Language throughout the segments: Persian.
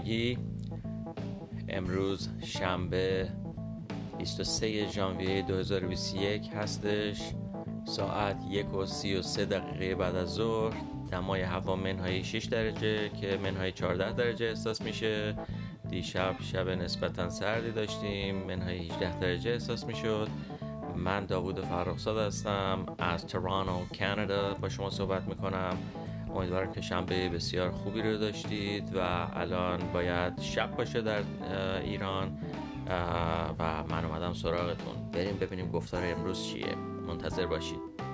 همگی امروز شنبه 23 ژانویه 2021 هستش. ساعت یک و سی و سه دقیقه بعد از ظهر. دمای هوا منهای 6 درجه که منهای 14 درجه احساس میشه. دیشب شب نسبتا سردی داشتیم منهای 18 درجه احساس می‌شد. من داوود فرخزاد هستم از تورانو کانادا. با شما صحبت می‌کنم. امیدوارم که شنبه بسیار خوبی رو داشتید و الان باید شب باشه در ایران و من اومدم سراغتون. بریم ببینیم گفتار امروز چیه. منتظر باشید.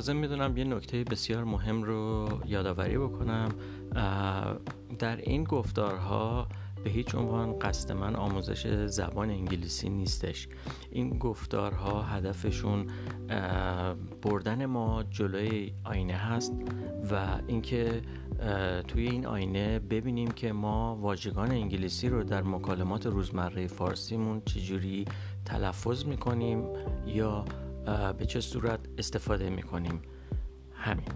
لازم می‌دونم یه نکته بسیار مهم رو یادآوری بکنم. در این گفتارها به هیچ عنوان قصد من آموزش زبان انگلیسی نیستش. این گفتارها هدفشون بردن ما جلوی آینه هست و اینکه توی این آینه ببینیم که ما واژگان انگلیسی رو در مکالمات روزمره فارسیمون چجوری تلفظ می‌کنیم یا به چه صورت استفاده می‌کنیم؟ همین.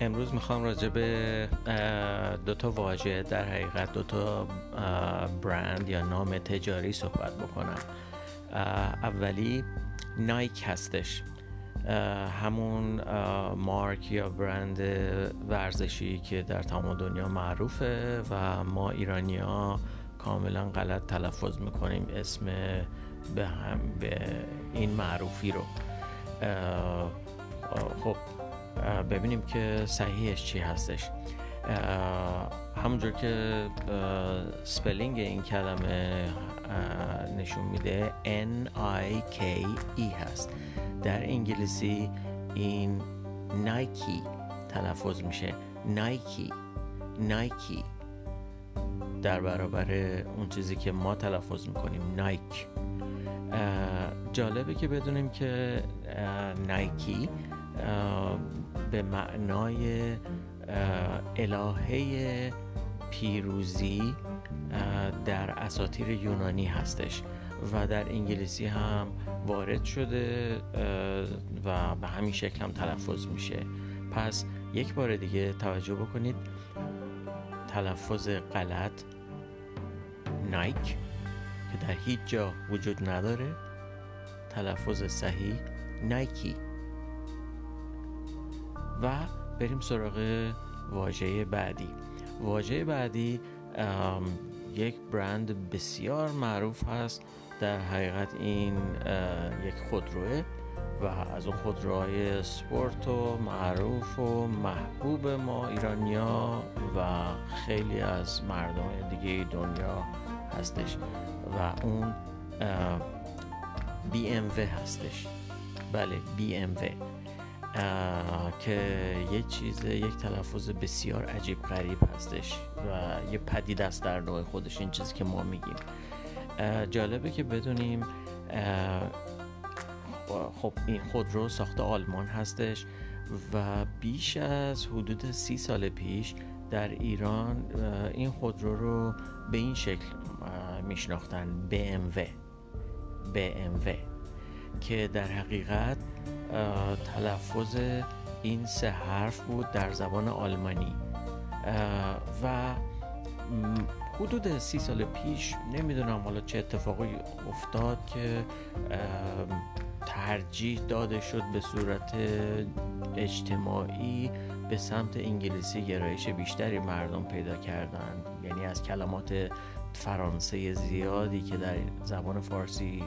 امروز می‌خوام راجع به دو تا واژه در حقیقت دو تا برند یا نام تجاری صحبت بکنم. اولی نایک هستش. همون مارک یا برند ورزشی که در تمام دنیا معروفه و ما ایرانیا کاملا غلط تلفظ می‌کنیم. اسم به, هم به این معروفی رو. خب ببینیم که صحیحش چی هستش. همونجور که spelling این کلمه نشون میده N I K E هست. در انگلیسی این نایکی تلفظ میشه. نایکی نایکی در برابر اون چیزی که ما تلفظ می‌کنیم نایک جالبه که بدونیم که نایکی به معنای الهه پیروزی در اساطیر یونانی هستش. و در انگلیسی هم وارد شده و به همین شکل هم تلفظ میشه. پس یک بار دیگه توجه بکنید. تلفظ غلط نایک که در هیچ جا وجود نداره. تلفظ صحیح نایکی. و بریم سراغ واژه بعدی. واژه بعدی یک برند بسیار معروف هست. در حقیقت این یک خودروه و از اون خودروهای سپورت و معروف و محبوب ما ایرانیا و خیلی از مردم دیگه دنیا هستش و اون بی ام هستش. بله بی ام که یه چیز یک تلفظ بسیار عجیب غریب هستش و یه پدید است در نوع خودش این چیزی که ما میگیم. جالبه که بدونیم خب این خودرو ساخت آلمان هستش و بیش از حدود سی سال پیش در ایران این خودرو رو به این شکل میشناختن BMW BMW که در حقیقت تلفظ این سه حرف بود در زبان آلمانی. و حدود سی سال پیش نمی‌دونم حالا چه اتفاقی افتاد که ترجیح داده شد به صورت اجتماعی به سمت انگلیسی گرایش بیشتری مردم پیدا کردند. یعنی از کلمات فرانسه زیادی که در زبان فارسی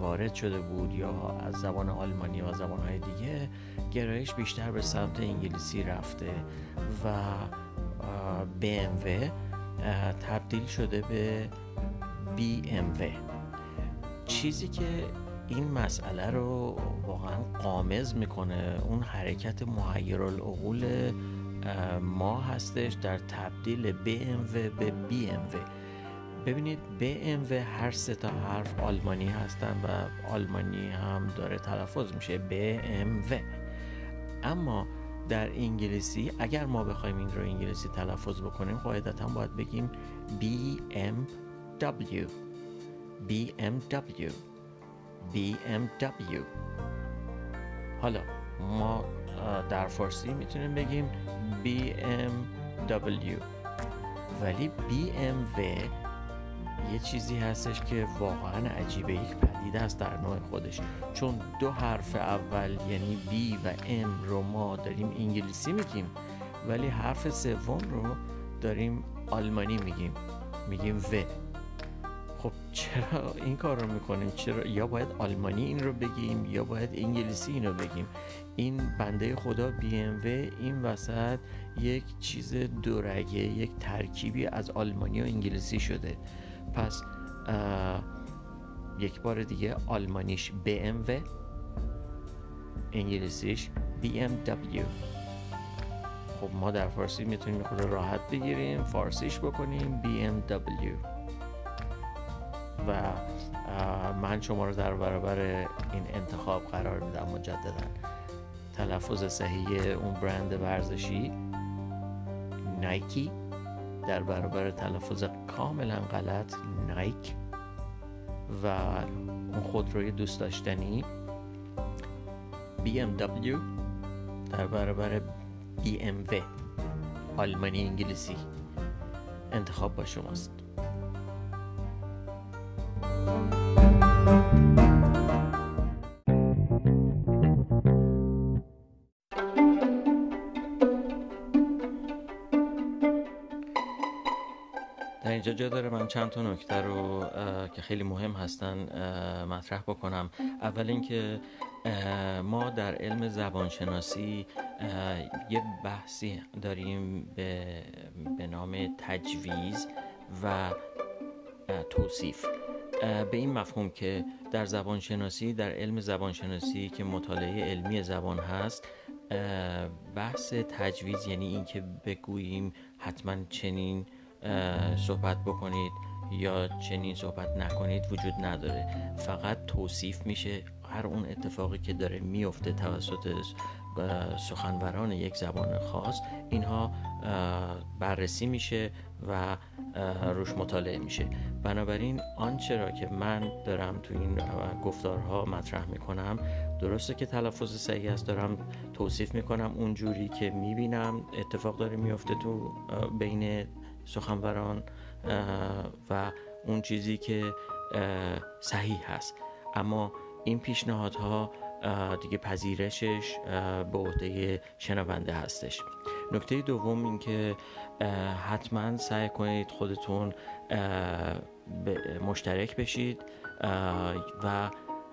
وارد شده بود یا از زبان آلمانی و زبانهای دیگه گرایش بیشتر به سمت انگلیسی رفته و BMW تبدیل شده به BMW چیزی که این مسئله رو واقعا قامز می‌کنه اون حرکت محیر ما هستش در تبدیل BMW به BMW ببینید BMW هر سه تا حرف آلمانی هستن و آلمانی هم داره تلفظ میشه BMW اما در انگلیسی اگر ما بخوایم این رو انگلیسی تلفظ بکنیم قاعدتا باید بگیم BMW BMW BMW حالا ما در فارسی می‌تونیم بگیم BMW ولی BMW یه چیزی هستش که واقعا عجیبه یک پدیده است در نوع خودش. چون دو حرف اول یعنی B و M رو ما داریم انگلیسی میگیم ولی حرف سوم رو داریم آلمانی میگیم. میگیم و خب چرا این کار رو می‌کنیم؟ چرا؟ یا باید آلمانی این رو بگیم یا باید انگلیسی این رو بگیم؟ این بنده خدا بی ام و این وسط یک چیز دورگه یک ترکیبی از آلمانی و انگلیسی شده. پس یک بار دیگه آلمانیش BMW انگلیسیش BMW خب ما در فارسی می‌تونیم خود راحت بگیریم فارسیش بکنیم BMW و من شما رو در برابر این انتخاب قرار میدم مجددا. تلفظ صحیح اون برند ورزشی نایکی در برابر تلفظ کاملا غلط نایک. و اون خودروی دوست داشتنی BMW در برابر BMW آلمانی انگلیسی انتخاب با شماست. اینجا جا داره من چند تا نکته رو که خیلی مهم هستن مطرح بکنم. اول اینکه ما در علم زبانشناسی یه بحثی داریم به, به نام تجویز و توصیف. به این مفهوم که در زبانشناسی در علم زبانشناسی که مطالعه علمی زبان هست بحث تجویز یعنی اینکه بگوییم حتما چنین صحبت بکنید یا چنین صحبت نکنید وجود نداره. فقط توصیف میشه هر اون اتفاقی که داره میفته توسط سخنوران یک زبان خاص اینها بررسی میشه و روش مطالعه میشه. بنابراین آنچه را که من دارم تو این گفتارها مطرح می‌کنم درسته که تلفظ صحیح است دارم توصیف می‌کنم اونجوری که می‌بینم اتفاق داره میفته تو بین سخنوران و اون چیزی که صحیح هست. اما این پیشنهادها دیگه پذیرشش به عهده شنونده هستش. نکته دوم این که حتما سعی کنید خودتون مشترک بشید و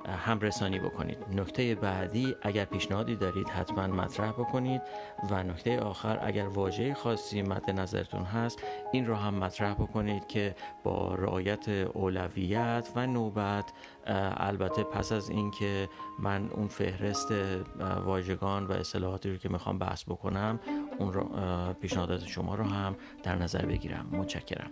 هم رسانی بکنید. نکته بعدی اگر پیشنهادی دارید حتما مطرح بکنید. و نکته آخر اگر واژه خاصی مد نظرتون هست این رو هم مطرح بکنید که با رعایت اولویت و نوبت البته پس از اینکه من اون فهرست واژگان و اصطلاحاتی رو که می‌خوام بحث بکنم اون پیشنهادات شما رو هم در نظر بگیرم. متشکرم.